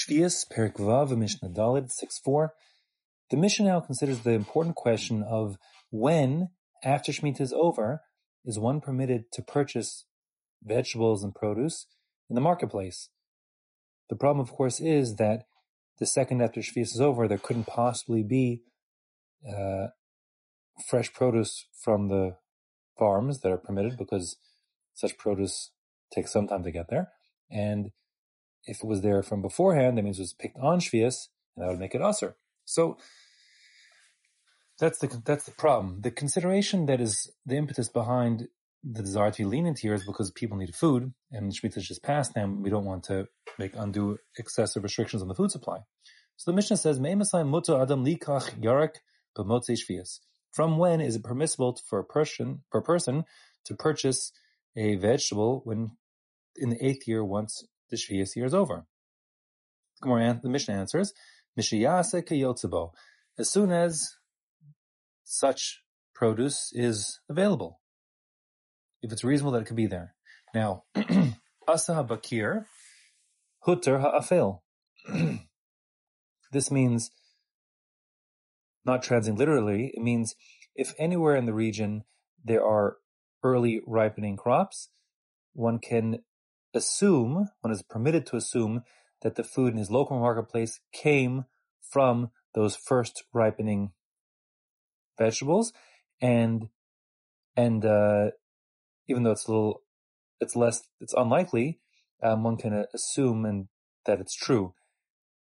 Shvius, Perik Mishnah Dalid, 6.4. The Mishnah now considers the important question of when, after Shemitah is over, is one permitted to purchase vegetables and produce in the marketplace. The problem, of course, is that the second after Shvius is over, there couldn't possibly be uh, fresh produce from the farms that are permitted because such produce takes some time to get there. And if it was there from beforehand, that means it was picked on Shvius, and that would make it usher. So that's the that's the problem. The consideration that is the impetus behind the desire to be lenient here is because people need food, and Shemitah just passed now. We don't want to make undue excessive restrictions on the food supply. So the Mishnah says, muto adam likach yarak. From when is it permissible for a person per person to purchase a vegetable when in the eighth year once the Shvius year is over? The Mishnah answers, Mishiyase keyotzibo. As soon as such produce is available. If it's reasonable that it could be there. Now, Asa bakir, hutter ha'afel. This means, not translating literally, it means if anywhere in the region there are early ripening crops, one can assume, one is permitted to assume that the food in his local marketplace came from those first ripening vegetables, and and uh, even though it's a little, it's less, it's unlikely, um, one can assume and that it's true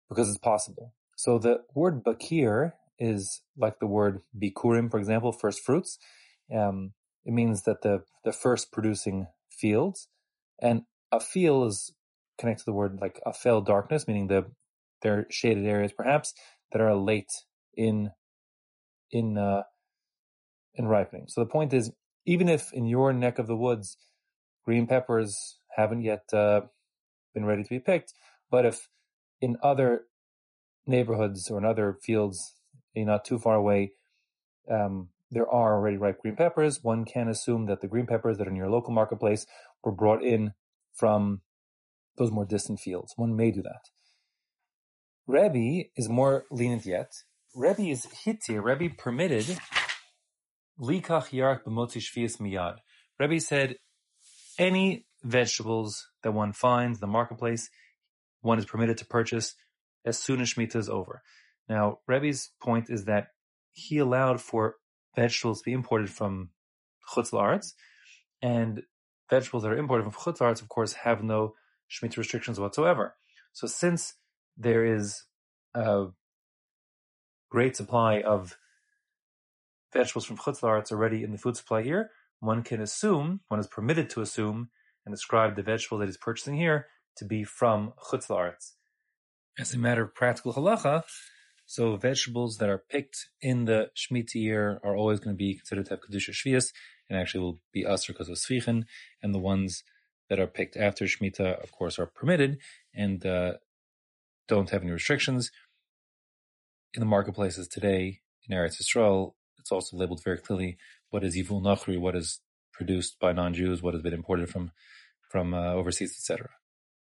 because it's possible. So the word bakir is like the word bikurim, for example, first fruits. Um, it means that the the first producing fields, and afil is connected to the word like afel, darkness, meaning the there are shaded areas perhaps that are late in in uh, in ripening. So the point is, even if in your neck of the woods green peppers haven't yet uh, been ready to be picked, but if in other neighborhoods or in other fields, not too far away, um, there are already ripe green peppers, one can assume that the green peppers that are in your local marketplace were brought in from those more distant fields. One may do that. Rebbe is more lenient yet. Rebbe is hitir. Rebbe permitted likach yark b'motzi shvius miyad. Rebbe said any vegetables that one finds in the marketplace, one is permitted to purchase as soon as Shemitah is over. Now, Rebbe's point is that he allowed for vegetables to be imported from Chutz La'aretz, and vegetables that are imported from Chutz La'aretz, of course, have no Shemitah restrictions whatsoever. So since there is a great supply of vegetables from Chutz La'aretz already in the food supply here, one can assume, one is permitted to assume, and describe the vegetable that he's purchasing here to be from Chutz La'aretz. As a matter of practical halacha, so vegetables that are picked in the Shemitah year are always going to be considered to have Kedusha Shvius, and actually will be usher because of sfichin, and the ones that are picked after Shemitah, of course, are permitted and uh, don't have any restrictions. In the marketplaces today in Eretz Yisrael, it's also labeled very clearly what is Yivul Nachri, what is produced by non-Jews, what has been imported from from uh, overseas, etc.